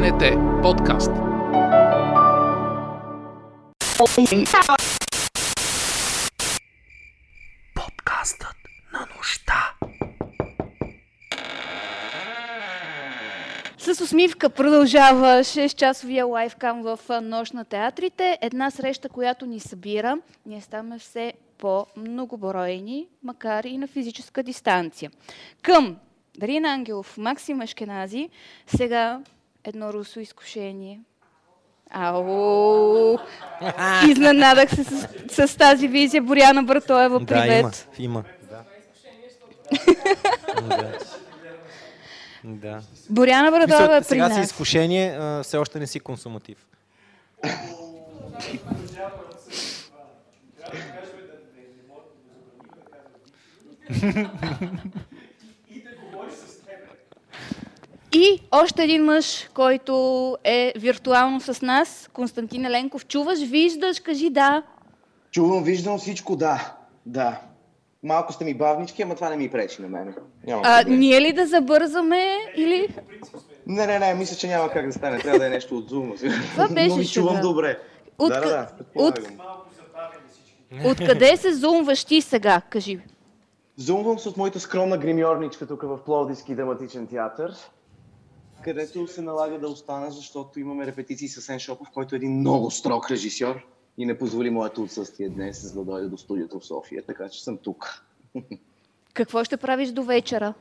БНТ подкаст. Подкастът на нощта. С усмивка продължава 6-часовия лайфкам в Нощ на театрите. Една среща, която ни събира. Ние ставаме все по-многобройни, макар и на физическа дистанция. Към Дарина Ангелов, Максим Ашкенази, сега едно русо изкушение. Ау! Изненадах се с, с тази визия. Боряна Братоева, привет! Да, има. има. Да. да. да. Боряна Братоева е при сега нас. си изкушение, а, все още не си консуматив. И още един мъж, който е виртуално с нас, Константин Еленков. Чуваш, виждаш, кажи да. Чувам, виждам всичко, да. Да. Малко сте ми бавнички, ама това не ми пречи на мен. Няма А, проблем. ние ли да забързаме или... Не, не, не, мисля, че няма как да стане. Трябва да е нещо от зума. Това беше Но ви чувам сега. добре. От, да, да, да. от, откъде се зумваш ти сега, кажи. Зумвам се от моята скромна гримьорничка тук в Пловдивски драматичен театър, където се налага да остана, защото имаме репетиции с Сен Шопов, който е един много строг режисьор и не позволи моето отсъствие днес, за да дойде до студиото в София, така че съм тук. Какво ще правиш до вечера?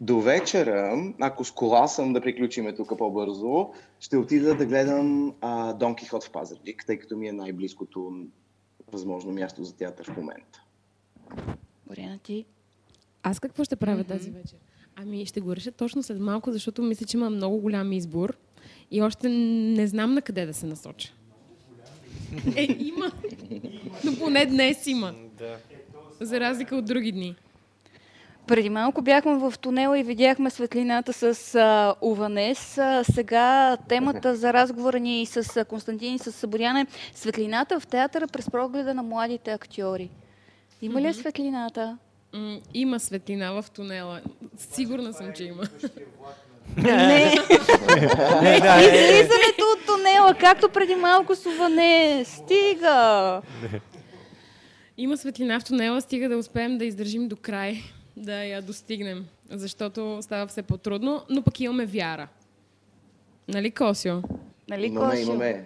До вечера, ако с кола съм да приключиме тук по-бързо, ще отида да гледам а, Дон Кихот в Пазарджик, тъй като ми е най-близкото възможно място за театър в момента. Боряна ти? Аз какво ще правя mm-hmm. тази вечер? Ами ще го реша точно след малко, защото мисля, че има много голям избор и още не знам на къде да се насоча. Е, има. Но поне днес има. Да. За разлика от други дни. Преди малко бяхме в тунела и видяхме светлината с а, Уванес. А, сега темата за разговора ни с а, Константин и с Боряна е светлината в театъра през прогледа на младите актьори. Има ли е светлината? М- има светлина в тунела. Сигурна съм, че има. Не. Е, Излизането от тунела, както преди малко с Уванес. Стига! Има светлина в тунела, стига да успеем да издържим до край, да я достигнем. Защото става все по-трудно, но пък имаме вяра. Нали, Косио? Нали, Имаме, Косио? имаме.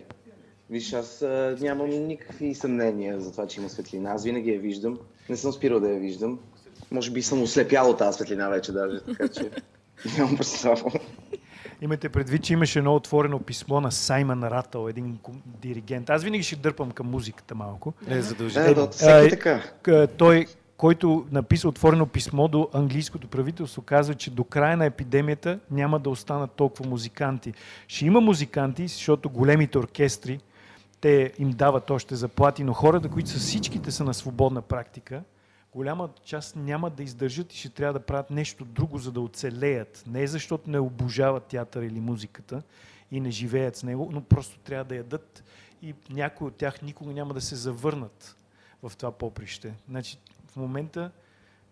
Виж, аз а, нямам никакви съмнения за това, че има светлина. Аз винаги я виждам. Не съм спирал да я виждам. Може би съм ослепял от тази светлина вече даже, така че нямам представа. Имайте предвид, че имаше едно отворено писмо на Саймън Ратъл, един диригент. Аз винаги ще дърпам към музиката малко. не е Да, задължително. да, всеки Ай, така. Той, който написа отворено писмо до английското правителство, казва, че до края на епидемията няма да останат толкова музиканти. Ще има музиканти, защото големите оркестри, те им дават още заплати, но хората, които са всичките са на свободна практика, голяма част няма да издържат и ще трябва да правят нещо друго, за да оцелеят. Не защото не обожават театър или музиката и не живеят с него, но просто трябва да ядат и някои от тях никога няма да се завърнат в това поприще. Значи, в момента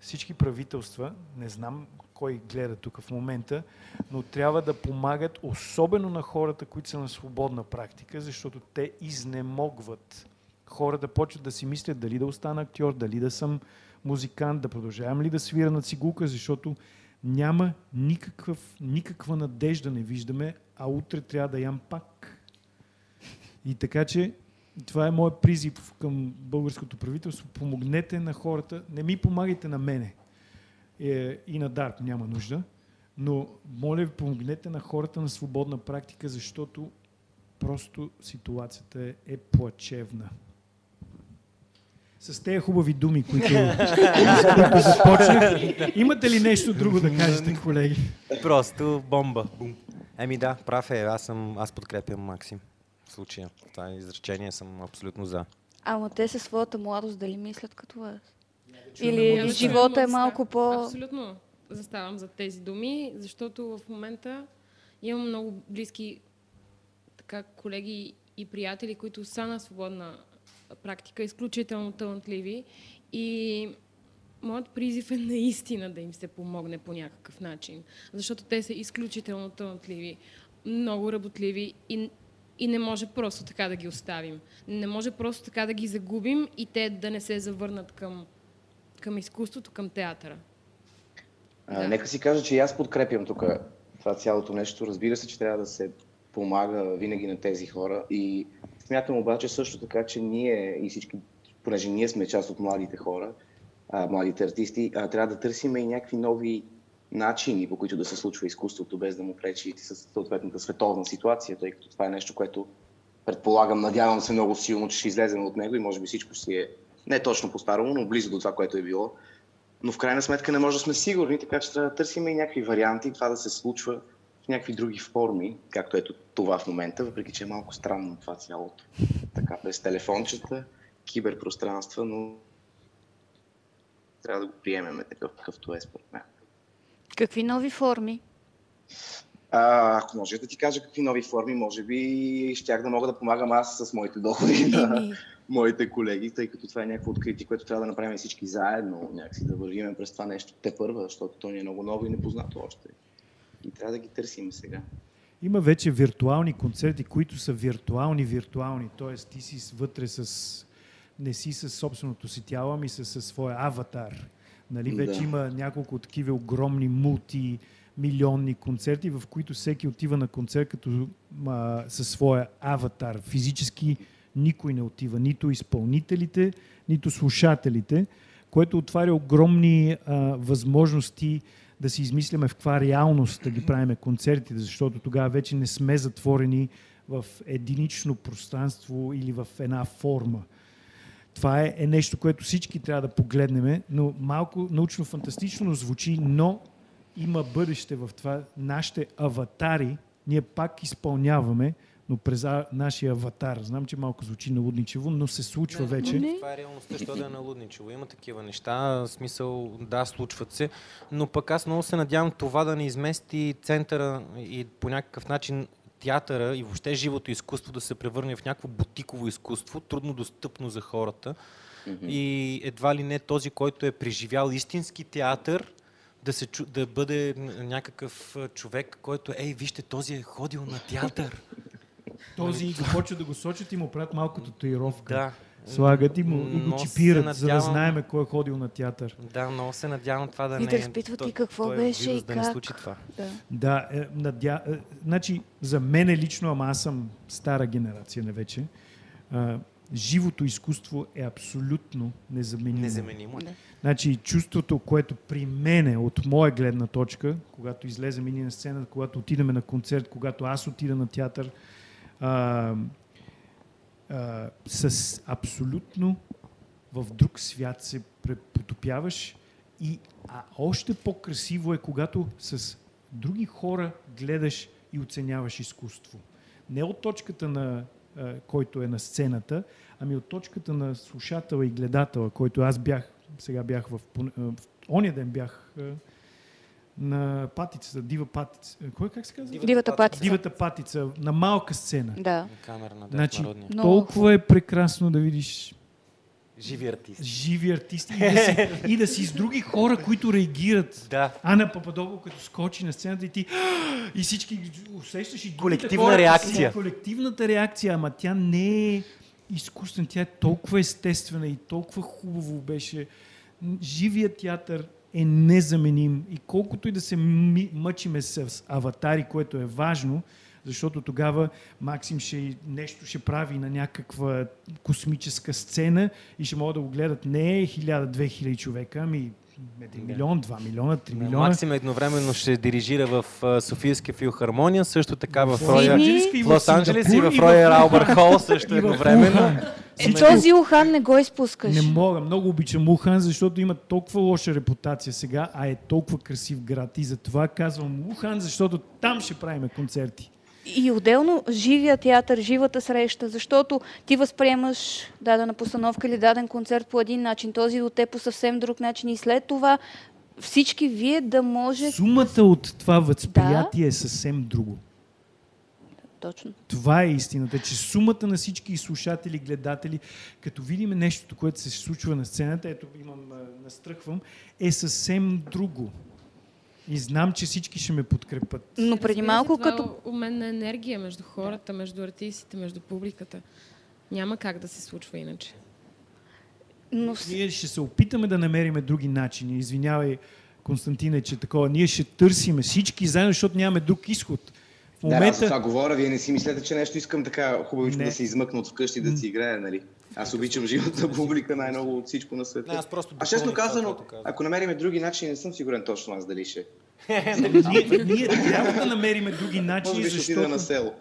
всички правителства, не знам кой гледа тук в момента, но трябва да помагат особено на хората, които са на свободна практика, защото те изнемогват. Хора да почват да си мислят дали да остана актьор, дали да съм музикант, да продължавам ли да свира на цигулка, защото няма никакъв, никаква надежда не виждаме, а утре трябва да ям пак. И така че това е моят призив към българското правителство. Помогнете на хората. Не ми помагайте на мене. Е, и на Дарп няма нужда. Но моля ви, помогнете на хората на свободна практика, защото просто ситуацията е, е плачевна. С тези хубави думи, които, които започнах, имате ли нещо друго да кажете, колеги? Просто бомба. Еми да, прав е. Аз, съм, аз подкрепям Максим в случая. Това изречение съм абсолютно за. Ама те със своята младост дали мислят като вас? Или да живота е малко по... Абсолютно заставам за тези думи, защото в момента имам много близки така, колеги и приятели, които са на свободна практика, изключително талантливи и моят призив е наистина да им се помогне по някакъв начин, защото те са изключително талантливи. много работливи и, и не може просто така да ги оставим. Не може просто така да ги загубим и те да не се завърнат към, към изкуството, към театъра. А, Да. Нека си кажа, че и аз подкрепям тук това цялото нещо. Разбира се, че трябва да се помага винаги на тези хора. И смятам обаче също така, че ние и всички, понеже ние сме част от младите хора, а, младите артисти, а, трябва да търсим и някакви нови начини, по които да се случва изкуството, без да му пречи с съответната световна ситуация, тъй като това е нещо, което предполагам, надявам се много силно, че ще излезем от него и може би всичко си е не точно по-старому, но близо до това, което е било. Но в крайна сметка не може да сме сигурни, така че трябва да търсим и някакви варианти, това да се случва в някакви други форми, както ето това в момента, въпреки че е малко странно това цялото. Така, без телефончета, киберпространства, но трябва да го приемеме такъв, какъвто е според мен. Какви нови форми? А, ако може да ти кажа какви нови форми, може би щях да мога да помагам аз с моите доходи на Еми, моите колеги, тъй като това е някакво откритие, което трябва да направим всички заедно, някакси да вървим през това нещо те първа, защото то ни е много ново и непознато още. И трябва да ги търсим сега. Има вече виртуални концерти, които са виртуални, виртуални. Тоест ти си вътре с... Не си с собственото си тяло, ами с, със своя аватар. Нали? Вече Да. има няколко такива огромни мулти милионни концерти, в които всеки отива на концерт като а, със своя аватар. Физически никой не отива. Нито изпълнителите, нито слушателите, което отваря огромни а, възможности да си измисляме в каква реалност да ги правиме концертите, защото тогава вече не сме затворени в единично пространство или в една форма. Това е, е нещо, което всички трябва да погледнем, но малко научно-фантастично звучи, но има бъдеще в това. Нашите аватари ние пак изпълняваме, но през а- нашия аватар. Знам, че малко звучи налудничево, но се случва Не, вече. Не. Това е реалността, що да е налудничево. Има такива неща, смисъл, да, случват се, но пък аз много се надявам това да не измести центъра и по някакъв начин театъра и въобще живото изкуство да се превърне в някакво бутиково изкуство, трудно достъпно за хората. И едва ли не този, който е преживял истински театър, да, се, да бъде някакъв човек, който, ей, вижте, този е ходил на театър. Този го почва да го сочат и му правят малко татуировка. да. Слагат и, му, и го чипират, за да надявам- знаеме кой е ходил на театър. Да, много се надявам това да И не да е... разпитват и какво този беше вирус и да не как. случи това. Да. Да, е, надя... е, значи, за мен лично, ама аз съм стара генерация не вече, а, живото изкуство е абсолютно незаменимо. Незаменимо. Да. Значи, чувството, което при мене, от моя гледна точка, когато излезем и ние на сцена, когато отидем на концерт, когато аз отида на театър, а, а, с абсолютно в друг свят се препотопяваш и а още по-красиво е, когато с други хора гледаш и оценяваш изкуство. Не от точката на а, който е на сцената, ами от точката на слушатела и гледатела, който аз бях, сега бях в, в ония ден бях на патицата, дива патица. Кой как се казва? Дивата патица. Дивата патица, на малка сцена. Да. Камера на Значи, народния. Толкова е прекрасно да видиш Живи артист. живи артисти и да, си, и да си с други хора, които реагират. Да. Ана Пападопол като скочи на сцената и ти и всички усещаш и Колективна хора, реакция. и Колективната реакция, ама тя не е изкуствена, тя е толкова естествена и толкова хубаво беше. Живият театър е незаменим. И колкото и да се мъчиме с аватари, което е важно, защото тогава Максим ще нещо ще прави на някаква космическа сцена и ще могат да го гледат. Не 1000-2000 човека, ами 1 милион, 2 милиона, 3 милиона. Максим едновременно ще дирижира в а, Софийска филхармония, също така в Роя... Лос-Анджелес и В Роя Албър Хол също едновременно. Е, този Ухан не го изпускаш. Не мога, много обичам Ухан, защото има толкова лоша репутация сега, а е толкова красив град. И затова казвам Ухан, защото там ще правим концерти. И отделно живия театър, живата среща, защото ти възприемаш дадена постановка или даден концерт по един начин, този от те по съвсем друг начин и след това всички вие да може... Сумата от това възприятие е съвсем друго. Точно. Това е истината, че сумата на всички слушатели, гледатели, като видим нещото, което се случва на сцената, ето имам, настръхвам, е съвсем друго. И знам, че всички ще ме подкрепят. Но преди малко, това като е обмен на енергия между хората, между артистите, между публиката. Няма как да се случва иначе. но Ние ще се опитаме да намериме други начини. Извинявай, Константине, че такова. Ние ще търсиме всички заедно, защото нямаме друг изход. В Да, аз за момента... това говоря, вие не си мислете, че нещо искам така хубавичко Не. да се измъкна от вкъщи да си играе, нали? Аз обичам живата публика най-много от всичко на света. Не, аз просто а честно казано, ако намериме други начини, не съм сигурен точно аз дали ще. ние, ние трябва да намериме други начини, защото... на село.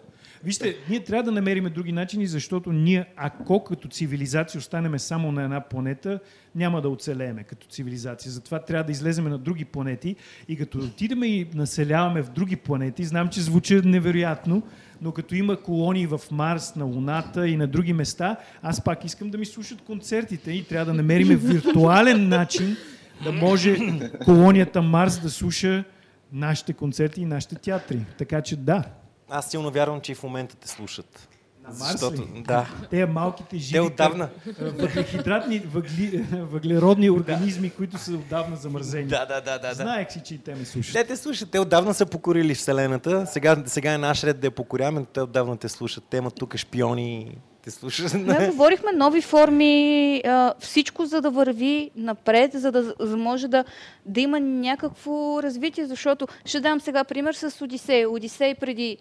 Вижте, ние трябва да намериме други начини, защото ние, ако като цивилизация останеме само на една планета, няма да оцелееме като цивилизация. Затова трябва да излеземе на други планети и като отидеме и населяваме в други планети, знам, че звучи невероятно, но като има колонии в Марс, на Луната и на други места, аз пак искам да ми слушат концертите и трябва да намериме виртуален начин да може колонията Марс да слуша нашите концерти и нашите театри. Така че да, Аз силно вярвам, че и в момента те слушат. На Марс Защото, ли? да. Те малките живи Те отдавна. въглехидратни, въгли, въглеродни организми, които са отдавна замързени. Да, да, да, да. да. Знаех си, че и те ме слушат. Те те слушат. Те отдавна са покорили Вселената. Сега, сега е наш ред да я покоряваме, но те отдавна те слушат. Те имат тук шпиони. Те слушат. Не, говорихме нови форми, всичко за да върви напред, за да за може да, да има някакво развитие, защото ще дам сега пример с Одисей. Одисей преди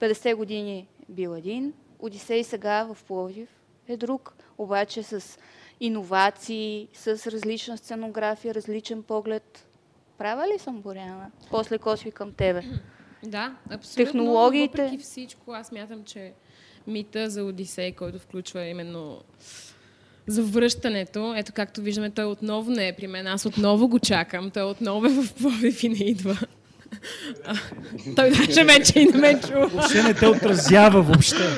50 години бил един, Одисей сега в Пловдив е друг, обаче с иновации, с различна сценография, различен поглед. Права ли съм, Боряна? После косви към тебе. Да, абсолютно. Технологиите. Въпреки всичко, аз мятам, че мита за Одисей, който включва именно завръщането, ето както виждаме, той отново не е при мен, аз отново го чакам, той отново е в Пловдив и не идва. Той даже вече и не ме чува. Въобще не те отразява въобще.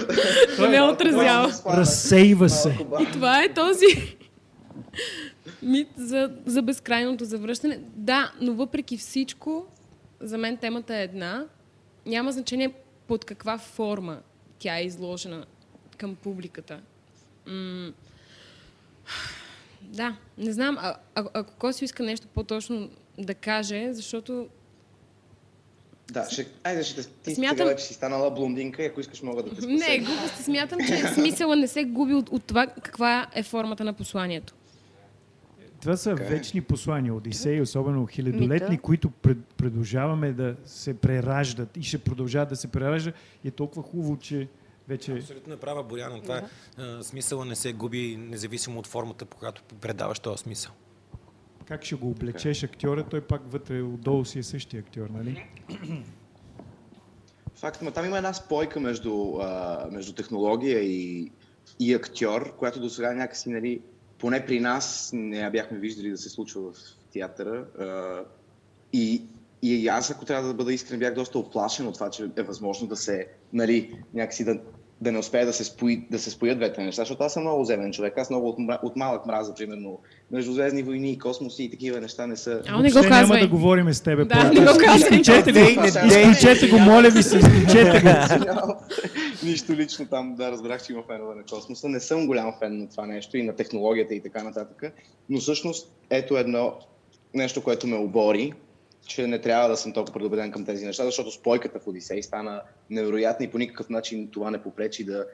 Не ме отразява. Разсейва се. И това е този мит за, за безкрайното завръщане. Да, но въпреки всичко, за мен темата е една. Няма значение под каква форма тя е изложена към публиката. М- да, не знам. А, а, ако Косио иска нещо по-точно да каже, защото Да, ще, айде ще те ти Смятам- сега вече си станала блондинка и ако искаш мога да те спася. Не, глупости. Смятам, че смисъла не се губи от, от това каква е формата на посланието. Това са Така е. вечни послания, Одисеи, особено хилядолетни, Мита. които пред, продължаваме да се прераждат и ще продължават да се прераждат. И е толкова хубаво, че вече... Абсолютно е права, Боряна. Това е, а, смисъла не се губи, независимо от формата, по която предаваш този смисъл. Как ще го облечеш актьора, той пак вътре отдолу си е същия актьор, нали? Факт, ма там има една спойка между, а, между технология и, и актьор, която до сега някакси, нали, поне при нас не я бяхме виждали да се случва в театъра. А, и, и аз, ако трябва да бъда искрен, бях доста оплашен от това, че е възможно да се, нали, някакси да, да не успее да се, спои, да се споят двете неща, защото аз съм много земен човек. Аз много от, от малък мраза, примерно, междузвездни войни, космоси и такива неща не са... А, не го Въобще няма казвай. да говорим с тебе. Да, не го казвай. Изключете го, изключете го, моля ви се, изключете го. Нищо лично там, да, разбрах, че има фенове на космоса. Не съм голям фен на това нещо и на технологията и така нататък. Но всъщност ето едно нещо, което ме обори, че не трябва да съм толкова предубеден към тези неща, защото спойката в Одисей стана невероятна и по никакъв начин това не попречи да,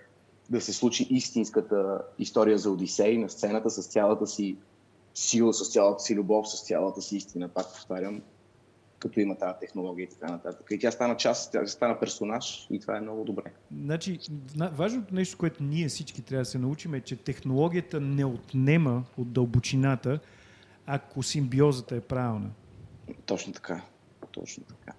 да се случи истинската история за Одисей на сцената с цялата си сила, с цялата си любов, с цялата си истина, пак повтарям, като има тази технология и така нататък. И тя стана част, тя стана персонаж и това е много добре. Значи, на- важното нещо, което ние всички трябва да се научим е, че технологията не отнема от дълбочината, ако симбиозата е правилна. Точно така. Точно така.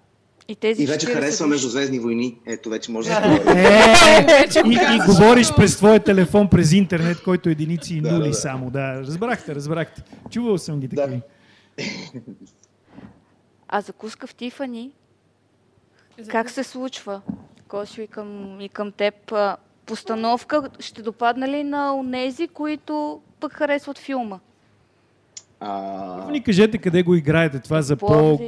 И тези И вече 40 харесва души- Междузвездни войни. Ето, вече може да се говори. Е, и, и говориш през твоя телефон, през интернет, който е единици и нули да, да. само. Да, разбрахте, разбрахте. Чувал съм ги Да. такива. А закуска в Тифани, как се случва? Косио и към, и към теб. Постановка ще допадна ли на онези, които пък харесват филма? А, Ни кажете къде го играете това за по.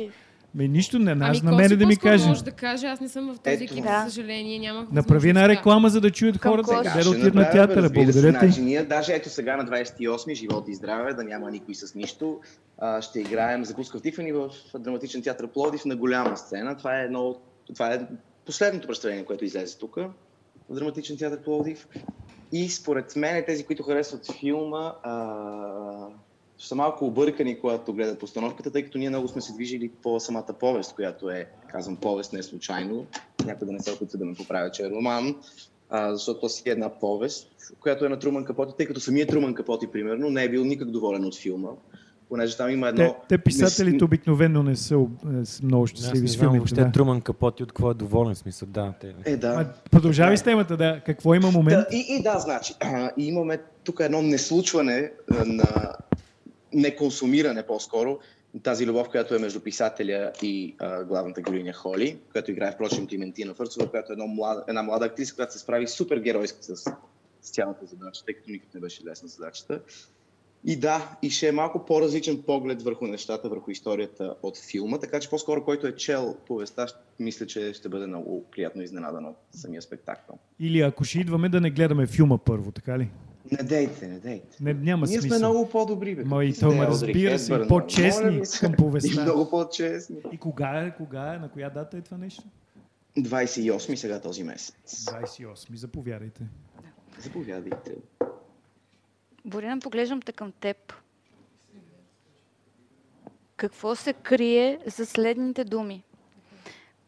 Ме, нищо не, Ами, аз на мене да ми каже. може да каже, аз не съм в този екип, Да. за съжаление, нямах Направи една реклама, за да чуят Към хората Коси. къде да отидат на театъра. Благодаря ти. Значи, ние даже ето сега на 28 живот и здраве, да няма никой с нищо. А, ще играем закуска в Тифани в драматичен театър Плодив на голяма сцена. Това е едно, от- това е последното представление, което излезе тук в драматичен театър Плодив. И според мен тези, които харесват филма, а, ще са малко объркани, когато гледат постановката, тъй като ние много сме се движили по самата повест, която е, казвам повест не случайно, някой да не се опитва да ме поправя, че е роман, а, защото то си е една повест, която е на Труман Капоти, тъй като самият Труман Капоти, примерно, не е бил никак доволен от филма, понеже там има едно... Те, те писателите нес- обикновено не са е, много не щастливи с филмите. въобще Да. Труман Капоти от какво е доволен смисъл. Да, те... Е, да. Продължавай с темата, да. Какво има момент? Да, и, и да, значи, а, и имаме тук едно неслучване а, на неконсумиране по-скоро, тази любов, която е между писателя и а, главната героиня Холи, която играе впрочем Климентина Фърцова, която е едно млада, една млада актриса, която се справи супер геройски с, с цялата задача, тъй като никак не беше лесна задачата. И да, и ще е малко по-различен поглед върху нещата, върху историята от филма, така че по-скоро който е чел повестта, мисля, че ще бъде много приятно изненадан от самия спектакъл. Или ако ще идваме да не гледаме филма първо, така ли? Не дейте, не дейте. Не, няма Ние смисъл. сме много по-добри, бе. Ма и то, Елдрик разбира се, по-честни моля към повестта. И много по-честни. И кога е, кога е, на коя дата е това нещо? 28 сега този месец. 28. Заповядайте. Заповядайте. Боряна, поглеждам те към теб. Какво се крие за следните думи?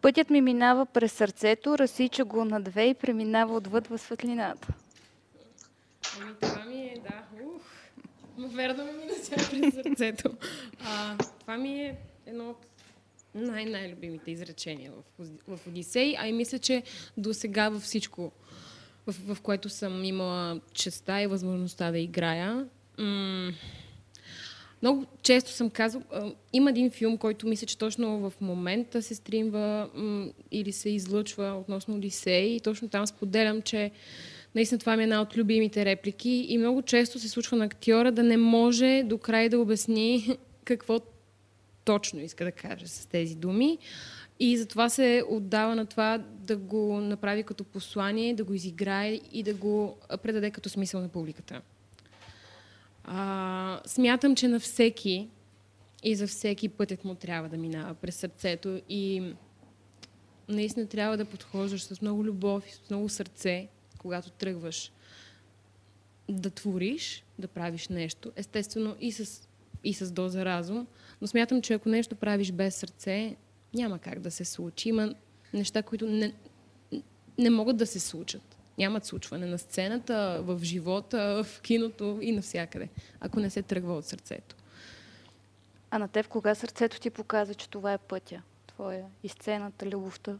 Пътят ми минава през сърцето, разсича го на две и преминава отвъд във светлината. Ами това ми е, да, ух, но верно ми мина сега през сърцето. А, това ми е едно от най-най-любимите изречения в, в Одисей, а и мисля, че до сега във всичко, в, в което съм имала честа и възможността да играя, м- много често съм казал, има един филм, който мисля, че точно в момента се стримва м, или се излъчва относно Одисей и точно там споделям, че наистина това ми е една от любимите реплики и много често се случва на актьора да не може до край да обясни какво точно иска да каже с тези думи. И затова се отдава на това да го направи като послание, да го изиграе и да го предаде като смисъл на публиката. А, смятам, че на всеки и за всеки пътят му трябва да минава през сърцето и наистина трябва да подхождаш с много любов и с много сърце, когато тръгваш да твориш, да правиш нещо. Естествено и с, и с доза разум, но смятам, че ако нещо правиш без сърце, няма как да се случи. Има неща, които не, не могат да се случат. Нямат случване на сцената, в живота, в киното и навсякъде, ако не се тръгва от сърцето. А на теб кога сърцето ти показва, че това е пътя? Твоя и сцената, любовта?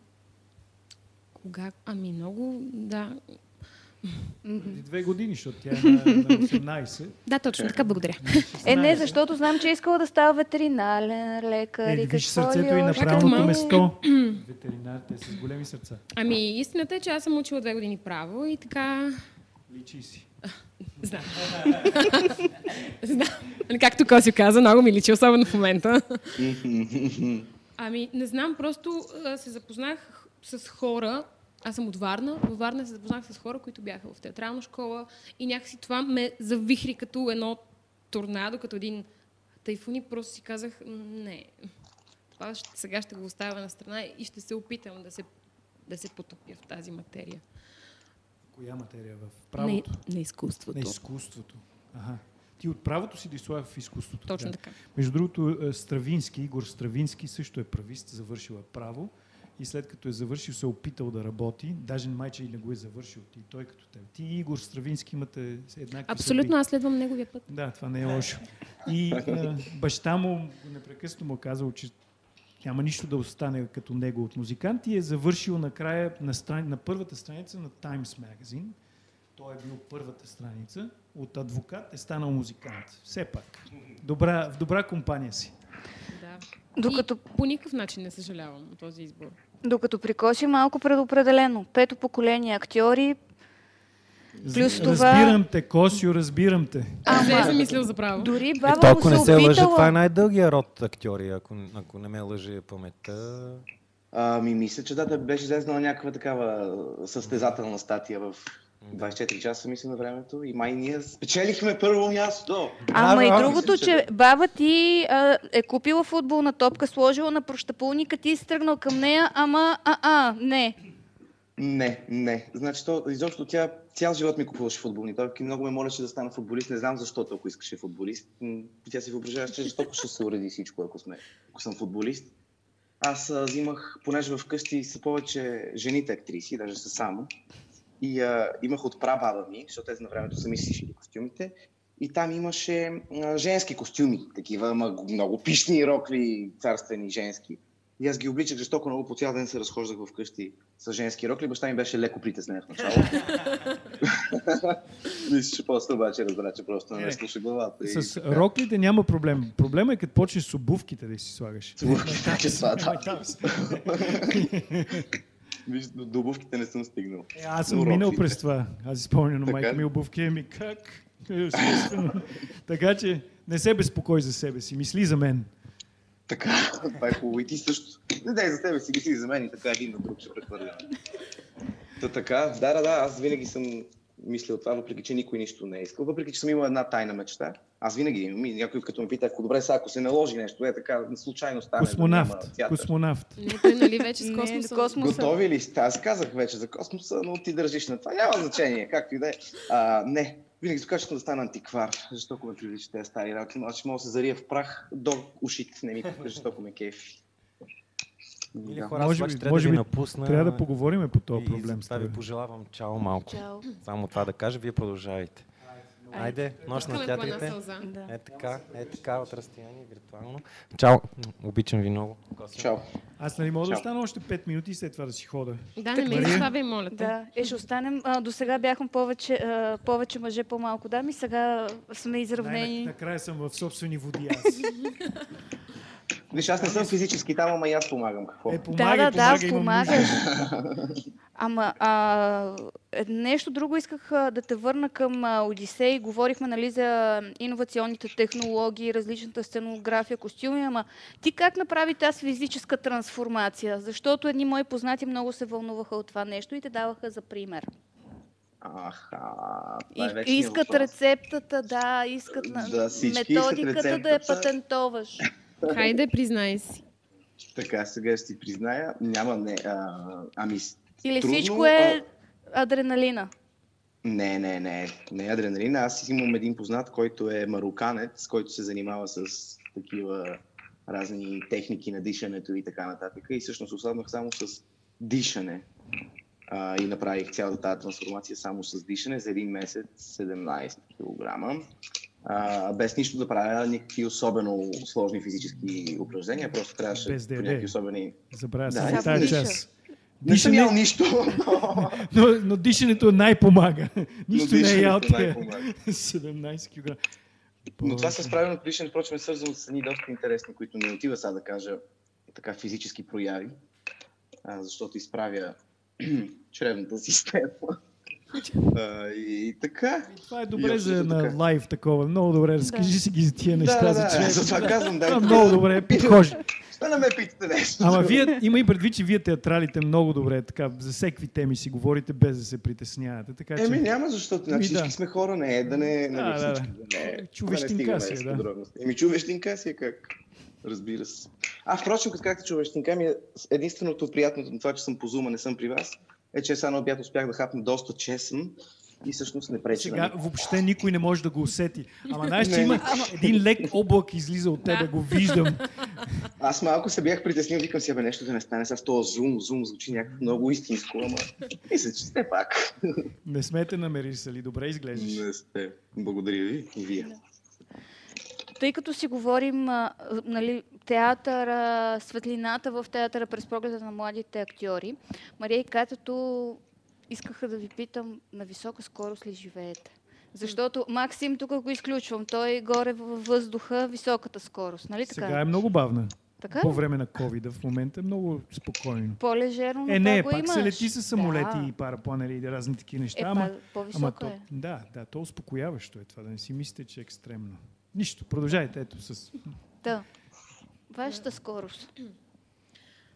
Кога? Ами много, да. Преди две години, защото тя е на, на 18. Да, точно така, благодаря. Е, не, защото знам, че е искала да става ветеринален лекар Е, и виж сърцето и на правилното место. Ветеринарите с големи сърца. Ами, истината е, че аз съм учила две години право и така... Личи си. Знам. Знам. Ами, Както Коси каза, много ми личи, особено в момента. Ами, не знам, просто се запознах с хора. Аз съм от Варна. Във Варна се запознах с хора, които бяха в театрална школа и някакси това ме завихри като едно торнадо, като един тайфун и просто си казах, «М, не, това ще, сега ще го оставя на страна и ще се опитам да се, да се потопя в тази материя. Коя материя? В правото? на изкуството. На изкуството. Ага. Ти от правото си дошла в изкуството. Точно да. така. Между другото, е, Стравински, Игор Стравински също е правист, завършил е право и след като е завършил се е опитал да работи, даже майче и не го е завършил ти, той като теб. Ти и Игор Стравински имате еднакви Абсолютно, съдби. аз следвам неговия път. Да, това не е лошо. И а, баща му непрекъснато му е казал, че няма нищо да остане като него от музикант и е завършил накрая на, страни, на първата страница на Times Magazine. Той е бил първата страница. От адвокат е станал музикант. Все пак. Добра, в добра компания си. Докато, И по никакъв начин не съжалявам от този избор. докато при Коси малко предопределено. Пето поколение актьори, Плюс това- Разбирам те, Косио, разбирам те. Не се е Ама, замислил за право. дори Е, баба то, му ако не се се лъжа, това е най-дългия род актьори, ако, ако не ме лъже паметта. Ами, мисля, че да, да беше излезнала някаква такава състезателна статия в 24 часа, мисля, на времето. И май ние спечелихме първо място. Ама и Браво! другото, Мисля, че баба ти а, е купила футболна топка, сложила на прощапулника, ти си тръгнал към нея, ама а-а, не. Не, не. Значи, то, изобщо тя цял живот ми купуваше футболни топки. Много ме молеше да стана футболист. Не знам защо, ако искаше футболист. Тя си въображаваше, че жестоко ще се уреди всичко, ако, сме, ако съм футболист. Аз а, взимах, понеже вкъщи са повече жените актриси, даже са само. И а, имах от прабаба ми, защото те на времето сами си шили костюмите. И там имаше а, женски костюми, такива много пишни рокли, царствени женски. И аз ги обличах жестоко много, по цял ден се разхождах вкъщи с женски рокли. Баща ми беше леко притеснен в началото. Мисля, че после обаче разбра, че просто не слуша главата. С роклите няма проблем. Проблема е като почнеш с обувките да си слагаш. Че това, да. Виж, до, обувките не съм стигнал. Е, Аз съм Но минал през това. Аз спомням на майка ми обувки и ми как? Така че не се безпокой за себе си. Мисли за мен. Така, това е хубаво. И ти също. Не дай за тебе си, ги си за мен и така един на друг ще прехвърляме. Та така, да, да, да, аз винаги съм мислил това, въпреки че никой нищо не е искал. Въпреки че съм имал една тайна мечта. Аз винаги някой като ме пита, ако добре сега, ако се наложи нещо, е така, случайно стане. да няма Космонавт. театър. Космонавт. Не, той нали вече с Не, космоса. космоса. Готови ли сте? Аз казах вече за космоса, но ти държиш на това. Няма значение, както и да е. А, Не, винаги се казвам да стана антиквар, защото ме привлича тези стари работи. Аз ще мога да се зария в прах до ушите, не ми защото ме кефи. Или Да. хора, Може би- трябва може да ви напусна. Трябва да поговорим по този проблем. с затова ви пожелавам чао малко. Чао. Само това да кажа, вие продължавайте. Айде, нощ на театрите. Да. Е така, е така от разстояние, виртуално. Чао, обичам ви много. Чао. Аз нали мога да остана още 5 минути и след това да си хода. Да, не ме изоставяй, моля те. Да, е, ще останем. А, до сега бяхме повече, а, повече мъже, по-малко дами. Сега сме изравнени. накрая съм в собствени води аз. Виж, аз не съм физически там, ама и аз помагам. Какво? Е, Да, помагай, да, да, помагай, имам помагаш. нужда. Ама а, е, нещо друго исках а, да те върна към а, Одисей. Говорихме нали, за иновационните технологии, различната сценография, костюми, ама ти как направи тази физическа трансформация? Защото едни мои познати много се вълнуваха от това нещо и те даваха за пример. Аха, И, е искат въпрос. рецептата, да, искат на, Да, методиката да я патентоваш. Хайде, признай си. Така, сега ще ти призная. Няма, не. А, ами, Или трудно, всичко е адреналина. Не, не, не. Не е адреналин. Аз имам един познат, който е мароканец, който се занимава с такива разни техники на дишането и така нататък. И всъщност ослабнах само с дишане. А, и направих цялата тази трансформация само с дишане за един месец 17 кг. А, без нищо да правя никакви особено сложни физически упражнения, просто трябваше Без по някакви особени... Забравя Да, се тази част. Не съм ял нищо, но... Но, но дишането най-помага. Нищо не е ял тия най-помага. 17 кг. Но това с правилното дишане, впрочем, е свързано с едни доста интересни, които не отива сега да кажа така физически прояви, а, защото изправя чревната система. А, и така. Това е И добре за на така. лайв такова. Много добре. Разкажи си ги за тия неща. да, за да, човек. затова казвам, дай. Това много добре подхожи. Не ме питате нещо. Ама вие, има и предвид, че вие театралите много добре така, за всеки теми си говорите без да се притеснявате. Така че Еми няма, защото значи, всички да. сме хора, не е да не, Да, нали, да, да. всички, да не, Човещинка да си е, да. Еми човещинка си е как? Разбира се. А, впрочем, като казахте човещинка ми, е единственото приятното на това, че съм по зума, не съм при вас, е, че сега на обяд успях да хапна доста чесън и всъщност не пречи на сега никого. въобще никой не може да го усети. Ама знаеш, че има един лек облак излиза от тебе, го виждам. Аз малко се бях притеснил, викам си, бе, нещо да не стане сега с този зум, зум звучи някакво много истинско, ама мисля, че сте пак. Не сме те намерисали, добре изглеждаш. Не сте. Благодаря ви и вие. Тъй като си говорим, а, нали, театъра, светлината в театъра през погледа на младите актьори, Мария и Катето искаха да ви питам, на висока скорост ли живеете? Защото Максим, тук го изключвам, той горе във въздуха, високата скорост, нали така? Сега е много бавна. Така по време на covid в момента. Много спокойно. По-лежерно, но Е, не, пак имаш. се лети с самолети Да. и парапланери и разни такива неща. Е, ама, па, ама по-високо то, е. да, да, то успокояващо е това, да не си мислите, че е екстремно. Нищо, продължайте ето с... Да. Вашата скорост.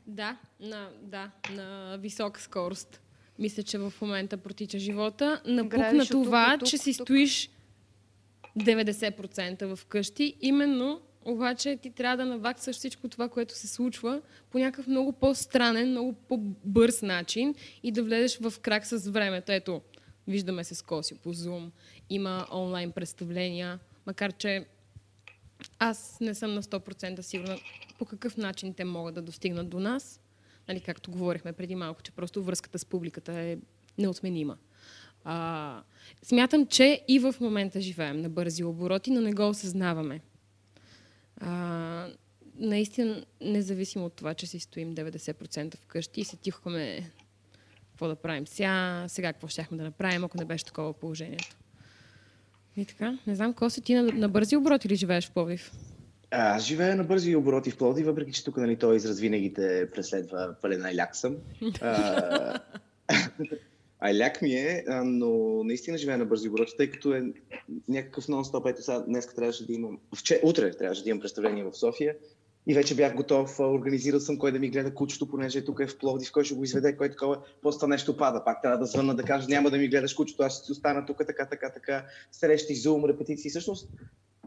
Да, на, да, на висока скорост. Мисля, че в момента протича живота. Напук на тук това, до тук, че си тук. стоиш 90% вкъщи. Именно, обаче ти трябва да наваксаш всичко това, което се случва по някакъв много по-странен, много по-бърз начин и да влезеш в крак с времето. Ето, виждаме се с Коси по Zoom, има онлайн представления, макар че аз не съм на 100% сигурна по какъв начин те могат да достигнат до нас. Нали, както говорихме преди малко, че просто връзката с публиката е неотменима. А, смятам, че и в момента живеем на бързи обороти, но не го осъзнаваме. А, наистина, независимо от това, че си стоим 90% вкъщи и се тихаме какво да правим сега, сега какво щяхме да направим, ако не беше такова положението. И така, не знам, Коси, ти на, на бързи обороти ли живееш в Пловдив? А, Аз живея на бързи обороти в Плоди, въпреки че тук нали, този израз винаги те преследва пълен айляк съм. А, айляк ми е, но наистина живея на бързи обороти, тъй като е някакъв нон-стоп. Ето сега, днес трябваше да имам, вче, утре трябваше да имам представление в София и вече бях готов, организирал съм кой да ми гледа кучето, понеже тук е в Пловдив, кой ще го изведе, кой такова, после нещо пада. Пак трябва да звънна да кажа, няма да ми гледаш кучето, аз ще си остана тук, така, така, така, срещи, зум, репетиции. Всъщност,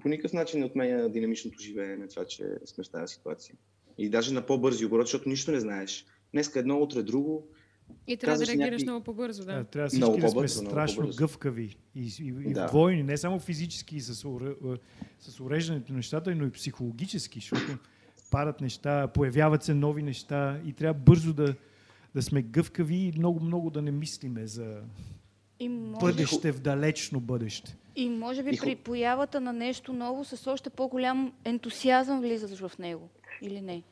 по никакъв начин не отменя динамичното живеене, това, че сме в тази ситуация. И даже на по-бързи обороти, защото нищо не знаеш. Днеска едно, утре друго. И трябва да реагираш някакви- много по-бързо, да. Да. Трябва Много всички да сме по-бързо, много страшно гъвкави и, и, и Да. двойни, не само физически и с, уре- с уреждането на нещата, но и психологически, защото падат неща, появяват се нови неща и трябва бързо да, да сме гъвкави и много-много да не мислиме за И може, бъдеще в далечно бъдеще. и може би И при появата на нещо ново с още по-голям ентусиазъм влизаш в него. Или не?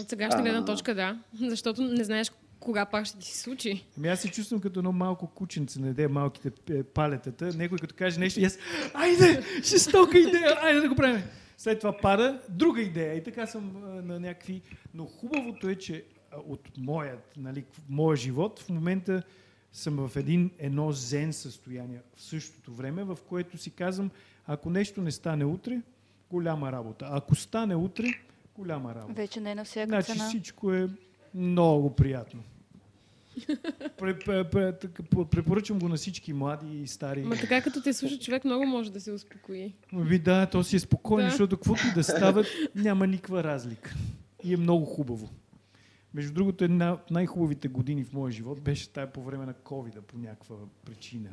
От сегашна гледна А. точка, да. Защото не знаеш кога пак ще ти се случи. Ами аз се чувствам като едно малко кученце, не де малките е, палетата. Някой като каже нещо и аз, айде, жестока идея, айде да го правим. След това пада друга идея и така съм на някакви... Но хубавото е, че от моят, нали, моя живот в момента съм в един, едно зен състояние в същото време, в което си казвам, ако нещо не стане утре, голяма работа. Ако стане утре, голяма работа. Вече не е на всяка Значи цена. всичко е много приятно. Пре- пре- пре- така, по- Препоръчвам го на всички млади и стари. Ма така като те слуша човек много може да се успокои. Ви да, то си е спокойно, Да. защото каквото и да става, няма никаква разлика. И е много хубаво. Между другото, една от най-хубавите години в моя живот беше тая по време на covid по някаква причина.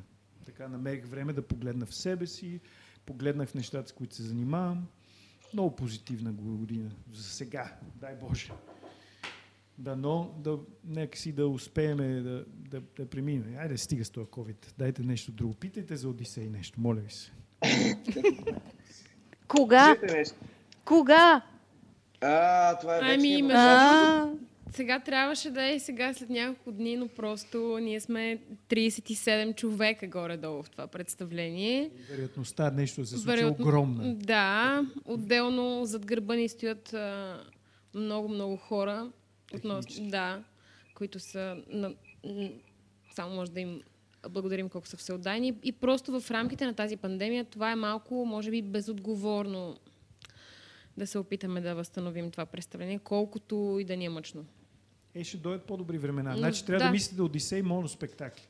Така намерих време да погледна в себе си, погледнах в нещата, с които се занимавам. Много позитивна година. За сега, дай Боже. Дано да, нека си да успеем да, да, да преминем. Айде, стига с този COVID. Дайте нещо друго. Питайте за Одисей нещо, моля ви се. Кога? Кога? А, това е Ами, вечният между въпрос. А, Сега трябваше да е сега след няколко дни, но просто ние сме 37 човека горе-долу в това представление. Вероятността нещо се случи е Вероятно- огромна. Да, отделно зад гърба ни стоят много-много хора, относно, да, които са, на, само може да им благодарим колко са всеотдайни. И просто в рамките на тази пандемия това е малко, може би, безотговорно да се опитаме да възстановим това представление, колкото и да ни е мъчно. Е, ще дойдат по-добри времена. Значи трябва да, да. мислите Одисей моноспектакли.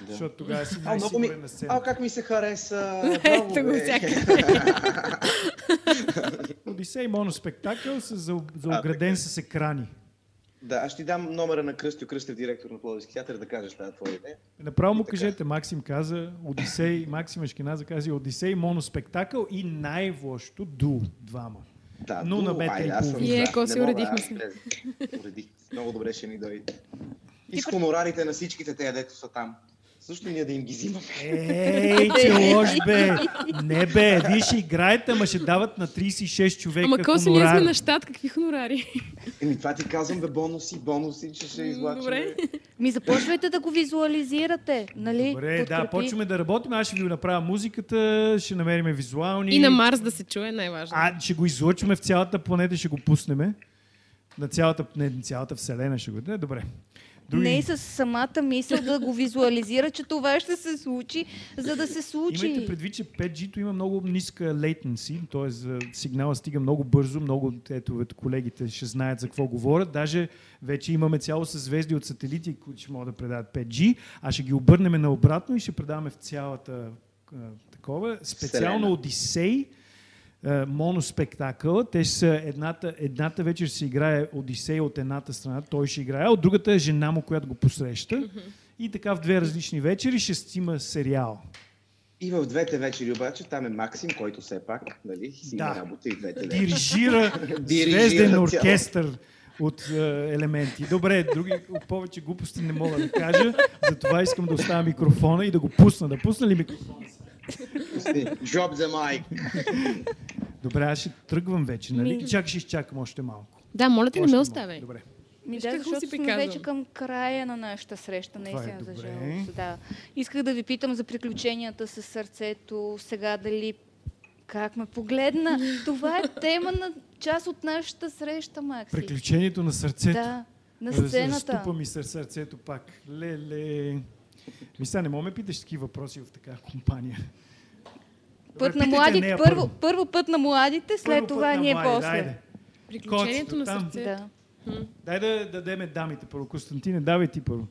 Да. Защото тогава си ми... най-сигурен на сцена. А, как ми се хареса. Браво, Ето го бе. Одисей моноспектакъл с за, ограден с екрани. Да, аз ще ти дам номера на Кръстю Кръстев, директор на Пловдивски театър, да кажеш тази твоя идея. Направо му кажете, Максим каза, Одисей, Максим Ашкеназа каза Одисей моноспектакъл и най-лошото ду двама. Да, Но ду, на метър и половина. Е, Не мога, уредихме се. Уредих. Много добре ще ни дойде. И с хонорарите на всичките тези, дето са там. Също ние да им ги взимаме. Ей, че лош бе! Не бе, вие ще играете, ама ще дават на 36 човека Ама Коси, ние сме на щат, какви хонорари? Еми, това ти казвам, бе, бонуси, бонуси, че ще излачим. Добре. Ми започвайте да го визуализирате, нали? Добре, да, Подкрепи. почваме да работим. Аз ще ви направя музиката, ще намерим визуални. И на Марс да се чуе най-важно. А, ще го излъчваме в цялата планета, ще го пуснеме. На цялата, не, на цялата вселена ще го... Не, добре. Други... Не с самата мисъл да го визуализира, че това ще се случи, за да се случи. Имайте предвид, че 5G-то има много ниска latency, т.е. сигнала стига много бързо, много ето, ето, колегите ще знаят за какво говорят. Даже вече имаме цяло съзвездие от сателити, които ще могат да предават 5G, а ще ги обърнем наобратно и ще предаваме в цялата такова. Специално. Одисей, моноспектакъл. Те са едната, едната вечер ще се играе Одисей от едната страна, той ще играе, а от другата е жена му, която го посреща. И така в две различни вечери ще има сериал. И в двете вечери обаче там е Максим, който все пак, нали, си Да. работа и двете вечери. Дирижира звезден оркестър от е, елементи. Добре, други повече глупости не мога да кажа, затова искам да оставя микрофона и да го пусна. Да пусна ли микрофона? Drop the mic. Добре, аз ще тръгвам вече, нали? Ми- Чак ще изчакам още малко. Да, моля те, не ме оставяй. Добре. Ми да, защото си сме вече към края на нашата среща, наистина, е за жалост. Да. Исках да ви питам за приключенията с сърцето, сега дали как ме погледна. Това е тема на част от нашата среща, Макси. Приключението на сърцето. Да, на сцената. Разтупа ми сър- сърцето пак. Леле. Ми сега не мога ме питаш такива въпроси в такава компания. Път Добре, на младите, нея първо, първо път на младите, след Първо път това на ние млади, после. Дайде. Приключението на сърцето. Да. Дай да дадеме дамите първо. Константине, давай ти първо.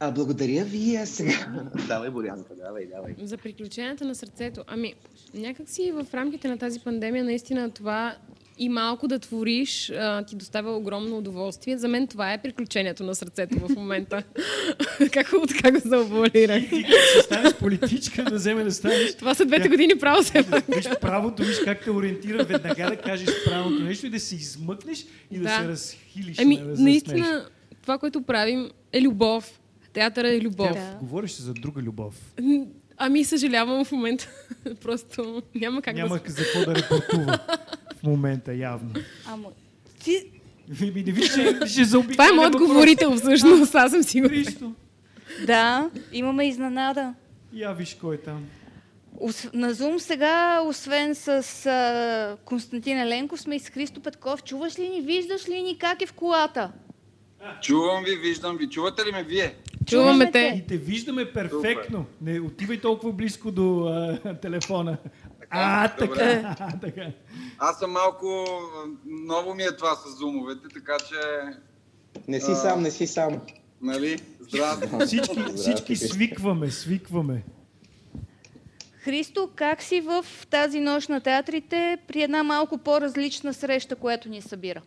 А, благодаря ви, а сега. давай, Борянка, давай, давай. За приключенията на сърцето. Ами, някак си в рамките на тази пандемия наистина това и малко да твориш а, ти доставя огромно удоволствие. За мен това е приключението на сърцето в момента. как го така го заобалирах. Ти като станеш политичка, да вземе да станеш. Това са двете години право се Виж правото, виж как те ориентира веднага да кажеш правилното нещо и да се измъкнеш и да, Да. се разхилиш. Ами, да засмееш. наистина, това, което правим е любов. Театъра е любов. Тя говориш за друга любов. Ами, съжалявам в момента. Просто няма как Няма да... за какво да репортува момента, явно. Ама, ти, Ви ми не виж, ще заобикаля Това е моят говорител, всъщност. Аз съм сигурна. Христо. да, имаме изненада. Я виж кой е там. Ос- На Zoom сега, освен с а, Константин Еленков, сме и с Христо Петков. Чуваш ли ни, виждаш ли ни как е в колата? Чувам ви, виждам ви. Чувате ли ме вие? Чуваме те. те. И те виждаме перфектно. Не отивай толкова близко до а, телефона. А, така, а, така. Аз съм малко... Ново ми е това с зумовете, така че... Не си А. сам, не си сам. Нали? Здравейте. Всички, всички свикваме, свикваме. Христо, как си в тази нощ на театрите при една малко по-различна среща, която ни събира?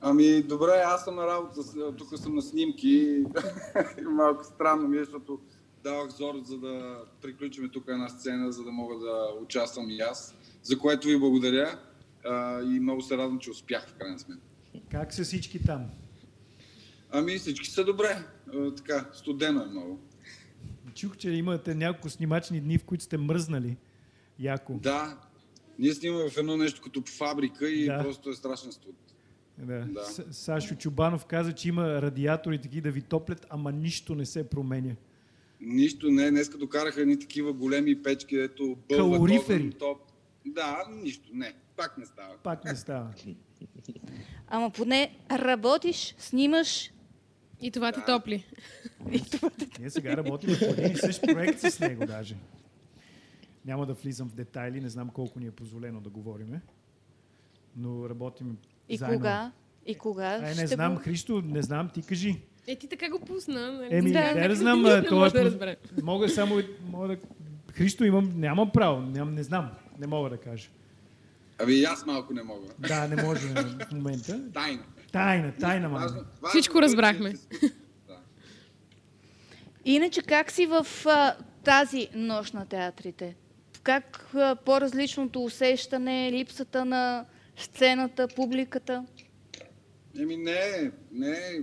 Ами, добре, аз съм на работа, тук съм на снимки. малко странно ми е, защото давах зор, за да приключим тук една сцена, за да мога да участвам и аз. За което ви благодаря а, и много се радвам, че успях в крайна сметка. Как са всички там? Ами, всички са добре. А, така, студено е много. Чух, че имате няколко снимачни дни, в които сте мръзнали. Яко. Да, ние снимаме в едно нещо като фабрика и Да. просто е страшен студ. Да. Да. Сашо Чубанов каза, че има радиатори таки да ви топлят, ама нищо не се променя. Нищо не, днеска докараха едни такива големи печки, ето бълва Калорифери. топ. Да, нищо, не, пак не става. Пак не става. Ама поне работиш, снимаш. И това те топли. Ние сега работим по един и същ проект с него даже. Няма да влизам в детайли, не знам колко ни е позволено да говориме. Но работим И заедно. кога? И кога? Ай, ще не знам, го- Христо, не знам, ти кажи. Е, ти така го пусна. Нали? Еми, Да. да знам, Не това да е- разберем. Мога само, мога да... Христо, имам, нямам право, ням, не знам, не мога да кажа. Ами и аз малко не мога. Да, не може в момента. Тайна. Тайна, тайна, мама. Важно- важно Всичко е разбрахме. Да. Иначе как си в а, тази нощ на театрите? Как а, по-различното усещане, липсата на сцената, публиката? Еми не, не,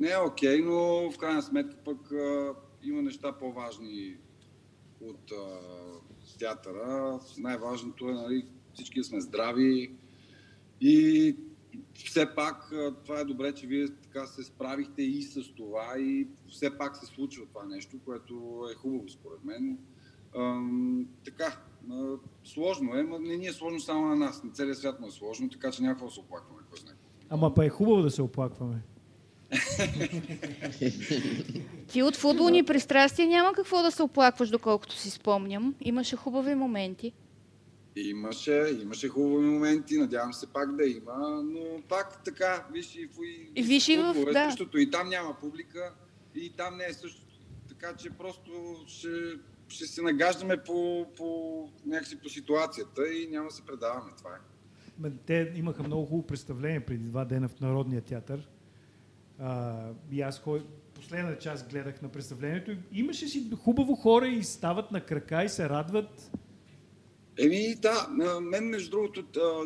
не е окей, но в крайна сметка пък а, има неща по-важни от а, театъра. Най-важното е нали, всички сме здрави и все пак това е добре, че вие така се справихте и с това и все пак се случва това нещо, което е хубаво според мен. Ам, така, а, сложно е, но не ни е сложно само на нас, на целия свят му е сложно, така че някакво се оплакваме. Кой знае. Ама па е хубаво да се оплакваме. Ти от футболни пристрастия няма какво да се оплакваш, доколкото си спомням. Имаше хубави моменти. Имаше, имаше хубави моменти, надявам се пак да има, но пак така, виж и, в, И виж и в- е да. същото, и там няма публика, и там не е същото. Така че просто ще, ще се нагаждаме по, по, някакси по ситуацията и няма да се предаваме. Това е. Те имаха много хубаво представление преди два дена в Народния театър. А, и аз хой... последна част гледах на представлението. Имаше си хубаво хора и стават на крака и се радват. Еми, да, мен, между другото,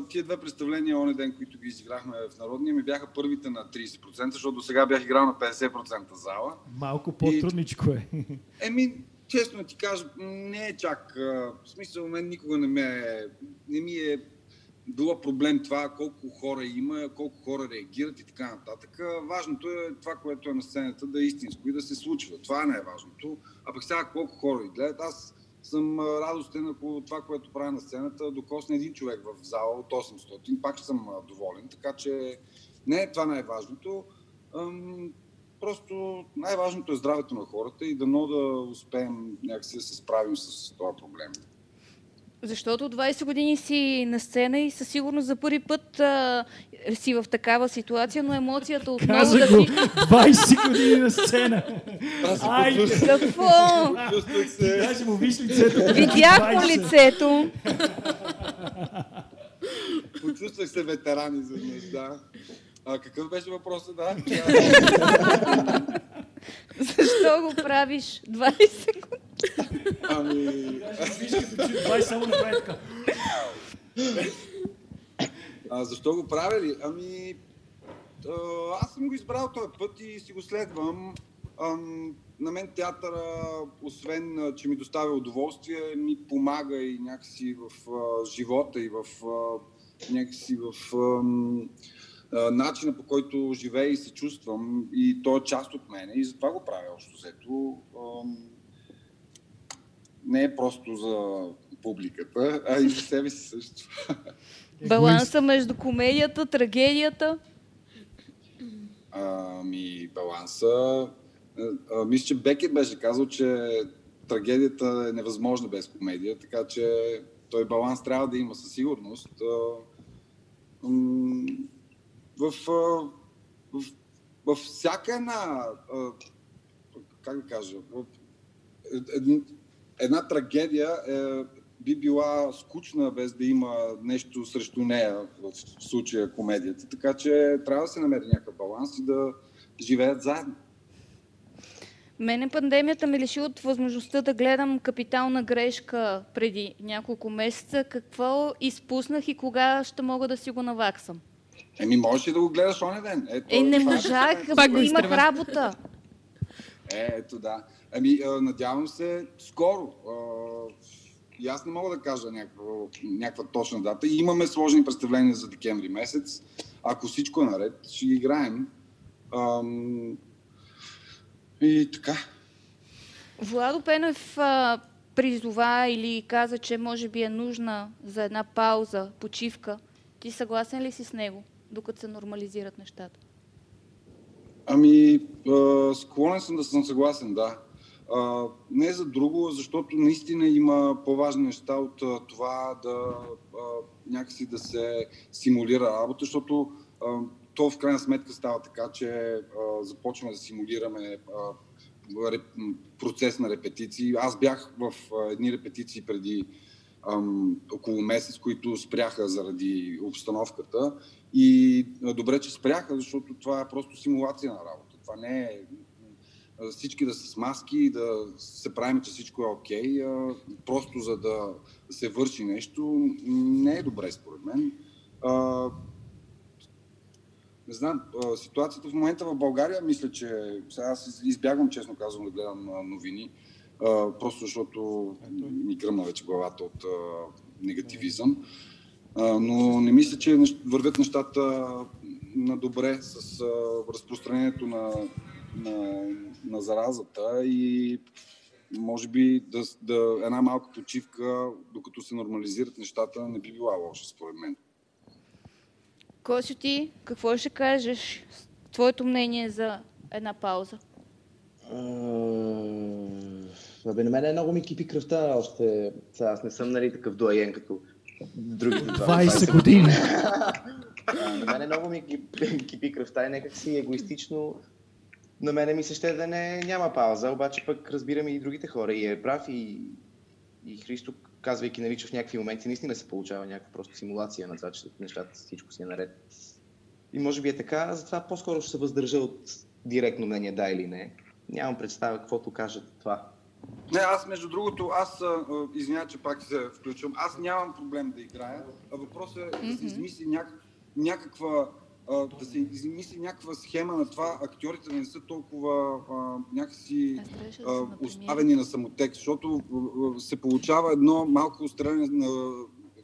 тия две представления, оня ден, които ги изиграхме в Народния, ми бяха първите на 30%, защото до сега бях играл на 50% зала. Малко по-трудничко е. Еми, честно ти кажа, не е чак. В смисъл, мен никога не, ме, е- не ми е било проблем това колко хора има, колко хора реагират и така нататък. Важното е това, което е на сцената, да е истинско и да се случва. Това е най-важното. А пък сега колко хора ви гледат, аз съм радостен, ако това, което правя на сцената, докосне един човек в зала от 800, пак съм доволен. Така че не е това най-важното. Просто най-важното е здравето на хората и дано да успеем някакси да се справим с този проблем. Защото от 20 години си на сцена и със сигурност за първи път а, си в такава ситуация, но емоцията отново Каза да го си... 20 години на сцена. Почувствах, Какво? Даже му виж лицето. Видях му 20. лицето. Почувствах се ветеран изведнъж, да. А какъв беше въпросът, да? Защо го правиш 20 години? Ами, Виж като чу 20 само направи а, защо го правя ли? Ами, аз съм го избрал този път и си го следвам. Ам, на мен театъра, освен че ми доставя удоволствие, ми помага и някакси в а, живота и в а, някакси в а, начина по който живея и се чувствам и то е част от мене и затова го правя още взето. Не е просто за публиката, а и за себе си също. Баланса между комедията, трагедията. Ами, баланса. а, Мисля, че Бекет беше казал, че трагедията е невъзможна без комедия, така че той баланс трябва да има със сигурност. А, м, В, а, в, в всяка една, а, как да кажа, в, ед- една трагедия е, би била скучна без да има нещо срещу нея, в случая комедията. Така че трябва да се намери някакъв баланс и да живеят заедно. Мене пандемията ме лиши от възможността да гледам капитална грешка преди няколко месеца. Какво изпуснах и кога ще мога да си го наваксам? Еми, можеш ли да го гледаш оня ден? Ето, Е, не е можах, проблемът. Пак имах работа. Е, ето да. Ами, надявам се скоро. И аз не мога да кажа някаква, някаква точна дата. Имаме сложни представления за декември месец. Ако всичко е наред, ще ги играем. Ам, и така. Владо Пенев а, призова или каза, че може би е нужна за една пауза, почивка. Ти съгласен ли си с него, докато се нормализират нещата? Ами, а, склонен съм да съм съгласен, да. А, не за друго, защото наистина има по-важни неща от а, това да а, някакси да се симулира работа, защото а, то в крайна сметка става така, че а, започваме да симулираме а, реп, процес на репетиции. Аз бях в а, едни репетиции преди ам, около месец, които спряха заради обстановката. И добре, че спряха, защото това е просто симулация на работа. Това не е всички да са с маски и да се правим, че всичко е окей, а, просто за да се върши нещо, не е добре според мен. А, не знам, ситуацията в момента в България, мисля, че сега аз избягвам, честно казвам, да гледам новини, а, просто защото ми гръмна вече главата от а, негативизъм. А, но не мисля, че вървят нещата на добре с разпространението на, на, на заразата и може би да, да, една малка почивка, докато се нормализират нещата, не би била лоша, според мен. Косю ти, какво ще кажеш? Твоето мнение за една пауза? Абе, на мен много ми кипи кръвта още. Сега аз не съм нали такъв дуаен като другите 20 години. А, на мене много ми кипи, кипи кръвта и някак си егоистично на мене ми се ще да не, няма пауза, обаче пък разбираме и другите хора и е прав и, и Христо, казвайки нали, че в някакви моменти наистина се получава някаква просто симулация на това, че нещата всичко си е наред. И може би е така, затова по-скоро ще се въздържа от директно мнение да или не. Нямам представа каквото кажат това. Не, аз между другото, аз извинявай, че пак се включвам, аз нямам проблем да играя, а въпросът е да се измисли няк, някаква а, да се измисли някаква схема на това актьорите да не са толкова а, някакси а, оставени на самотек, защото се получава едно малко стреляне на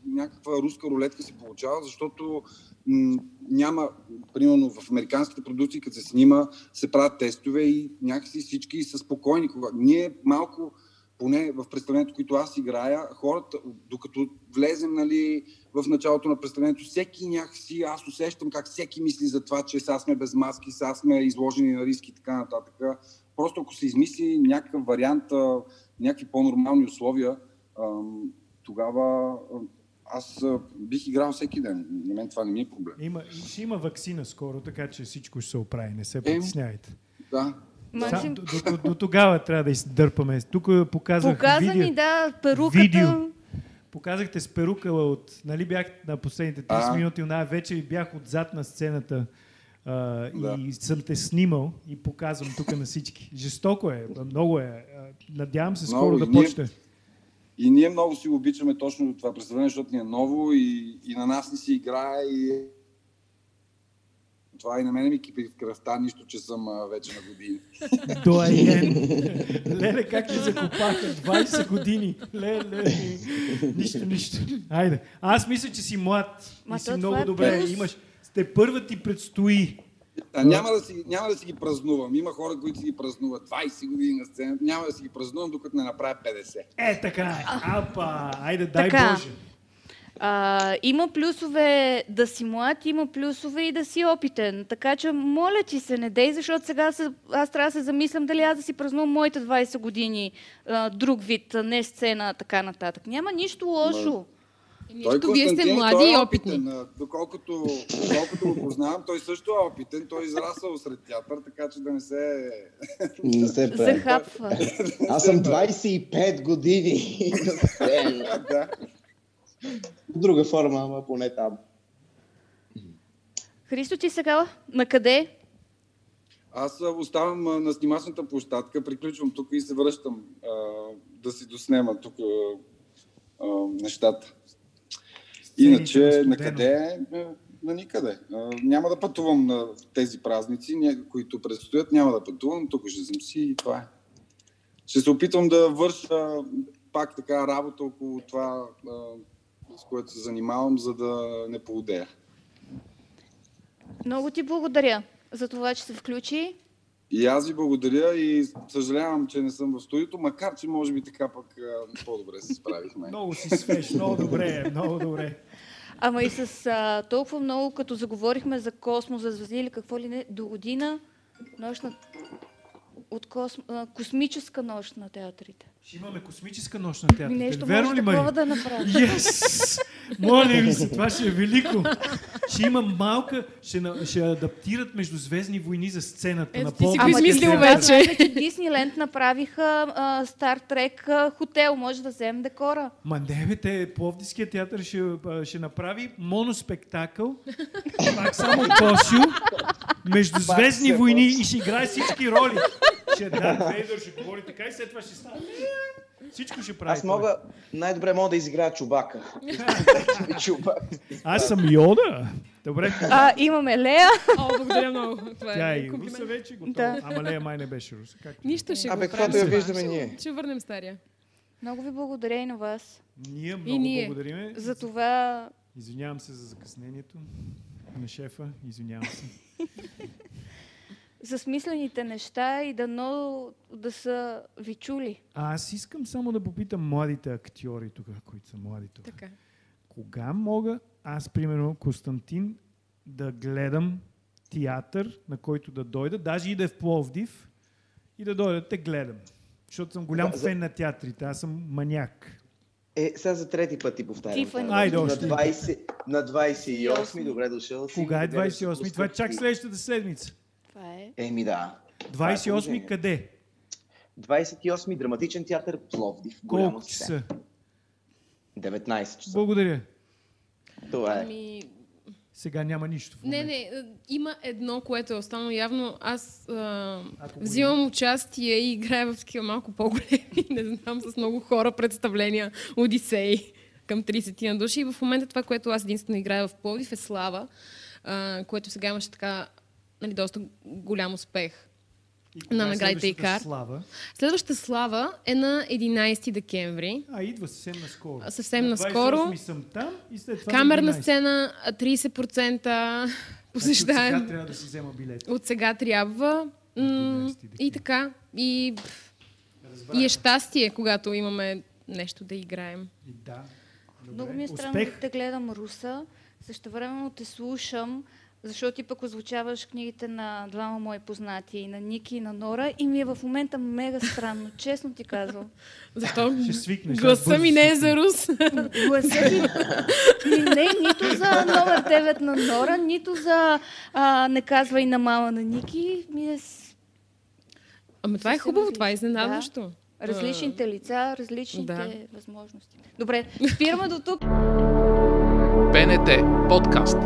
някаква руска рулетка се получава, защото м- няма, примерно в американските продукции, като се снима, се правят тестове и някакси всички са спокойни. Кога... Ние малко, поне в представлението, което аз играя, хората, докато влезем нали, в началото на представлението, всеки някакси, аз усещам как всеки мисли за това, че сега сме без маски, сега сме изложени на риски и така нататък. Просто ако се измисли някакъв вариант, някакви по-нормални условия, тогава аз бих играл всеки ден. На мен това не ми е проблем. Има, ще има вакцина скоро, така че всичко ще се оправи. Не се притеснявайте. Да. Максим, До, до, до, до тогава трябва да издърпаме. Тук показах показа видео. ни, да, перуката. Видео. Показахте с перука от... Нали бях на последните 30 А. минути, една вечер и бях отзад на сцената а, Да. и съм те снимал и показвам тук на всички. Жестоко е, много е. Надявам се скоро Много. да И ние- почне. И ние много си обичаме точно това представление, защото ни е ново и, и на нас ни си играе и това и на мене ми кипи в кръвта, нищо, че съм а, вече на години. Доаен. Леле, как те закопаха? 20 години. Леле. Нищо, нищо. Айде. Аз мисля, че си млад. Ма и си много е добре. плюс. Имаш... Те първа ти предстои. А, няма, да си, няма да си ги празнувам. Има хора, които си ги празнуват 20 години на сцена. Няма да си ги празнувам, докато не направя 50. Е, така е. Апа. Айде, дай Така. Боже. А, има плюсове да си млад, има плюсове и да си опитен. Така че, моля ти се, не дей, защото сега се, аз трябва да се замислям дали аз да си празнувам моите 20 години а, друг вид, а не сцена, така нататък. Няма нищо лошо. Нищо, вие сте млади е и опитни. опитен. Доколкото, доколкото го познавам, той също е опитен. Той е израсъл сред театър, така че да не се... Не се. Захапва. Аз съм 25 години да. Друга форма, ама поне там. Христо, ти сега на къде? Аз а, оставам на снимачната площадка, приключвам тук и се връщам а, да си доснема тук а, а, нещата. Иначе на къде? На никъде. А, няма да пътувам на тези празници, които предстоят. Няма да пътувам, тук ще съм си и това е. Ще се опитвам да върша пак така работа около това, а, с което се занимавам, за да не поудея. Много ти благодаря за това, че се включи. И аз ви благодаря и съжалявам, че не съм в студиото, макар че може би така пък по-добре се справихме. Много си свеж, много добре, много добре. Ама и с а, толкова много, като заговорихме за космос, за звезди или какво ли не, до година нощ на... от косм... а, космическа нощ на театрите. Ще имаме космическа нощ на театър. Ми нещо Верно ли, такова Мари? да направим. Yes! Моля ви се, това ще е велико. Ще има малка, ще, на- ще адаптират междузвездни войни за сцената Ето на ти си го измислил театър. вече. Че Дисниленд направиха Стар Трек хотел. Може да вземем декора. Ма не, бе, те, Пловдивския театър ще, ще направи моноспектакъл, пак само Косио, междузвездни войни и ще играе всички роли. Ще е Дарт Вейдър, ще говори така и след това ще стане. Всичко ще прави. Аз мога, най-добре мога да изиграя чубака. Чубак. Аз съм Йода. Добре. А, имаме Лея. О, благодаря много. Това Тя е е и комплимент. руса вече, готова. Да. Ама Лея май не беше руса. Както? Нищо ще Абе, го каквото правим. я виждаме Ще- ние. Ще върнем стария. Много ви благодаря и на вас. Ние много ние. благодариме. За това Извинявам се за закъснението на шефа. Извинявам се. за смислените неща и дано да са ви чули. А аз искам само да попитам младите актьори тук, които са млади тук. Така. Кога мога аз, примерно, Константин, да гледам театър, на който да дойда, даже и да е в Пловдив, и да дойда да те гледам. Защото съм голям Да, за- фен на театрите, аз съм маняк. Е, сега за трети път ти повтарям. Тифани. Айде на, още. 20, на 28, добре дошъл си. Кога е да гледаш 28? Това е чак следващата седмица. Е. Еми да. 28 положението. къде? 28 драматичен театър Пловдив. Голямо Колко часа? 19 часа. Благодаря. Това е. Ами, Сега няма нищо в не, момента. не, е, има едно, което е останало явно. Аз а, Ако взимам участие и играя в такива малко по-големи, не знам, с много хора представления, Одисей към 30 на души. И в момента това, което аз единствено играя в Пловдив е Слава, а, което сега имаше така нали, доста голям успех. И на е наградите следващата ИКАР. Слава. Следващата слава е на 11 декември. А, идва съвсем наскоро. А, съвсем На наскоро. 28 съм там и след това на Камерна 11. сцена, а, 30% Значи Сега посещаем. трябва да си взема билет. От сега трябва. М- 11 и така. И, и е щастие, когато имаме нещо да играем. И да. Добре. Много ми е странно да те гледам руса. Също времено те слушам, защото ти пък озвучаваш книгите на двама мои познати, и на Ники и на Нора, и ми е в момента мега странно, честно ти казвам. Защо Ще свикнеш. гласа ми не е за рус? Гласа ти ми не е нито за номер 9 на Нора, нито за а, не казвай на мама на Ники. Ми е Ама това е хубаво, това е изненадващо. различните лица, различните Да. възможности. Добре, спираме до тук. БНТ подкаст.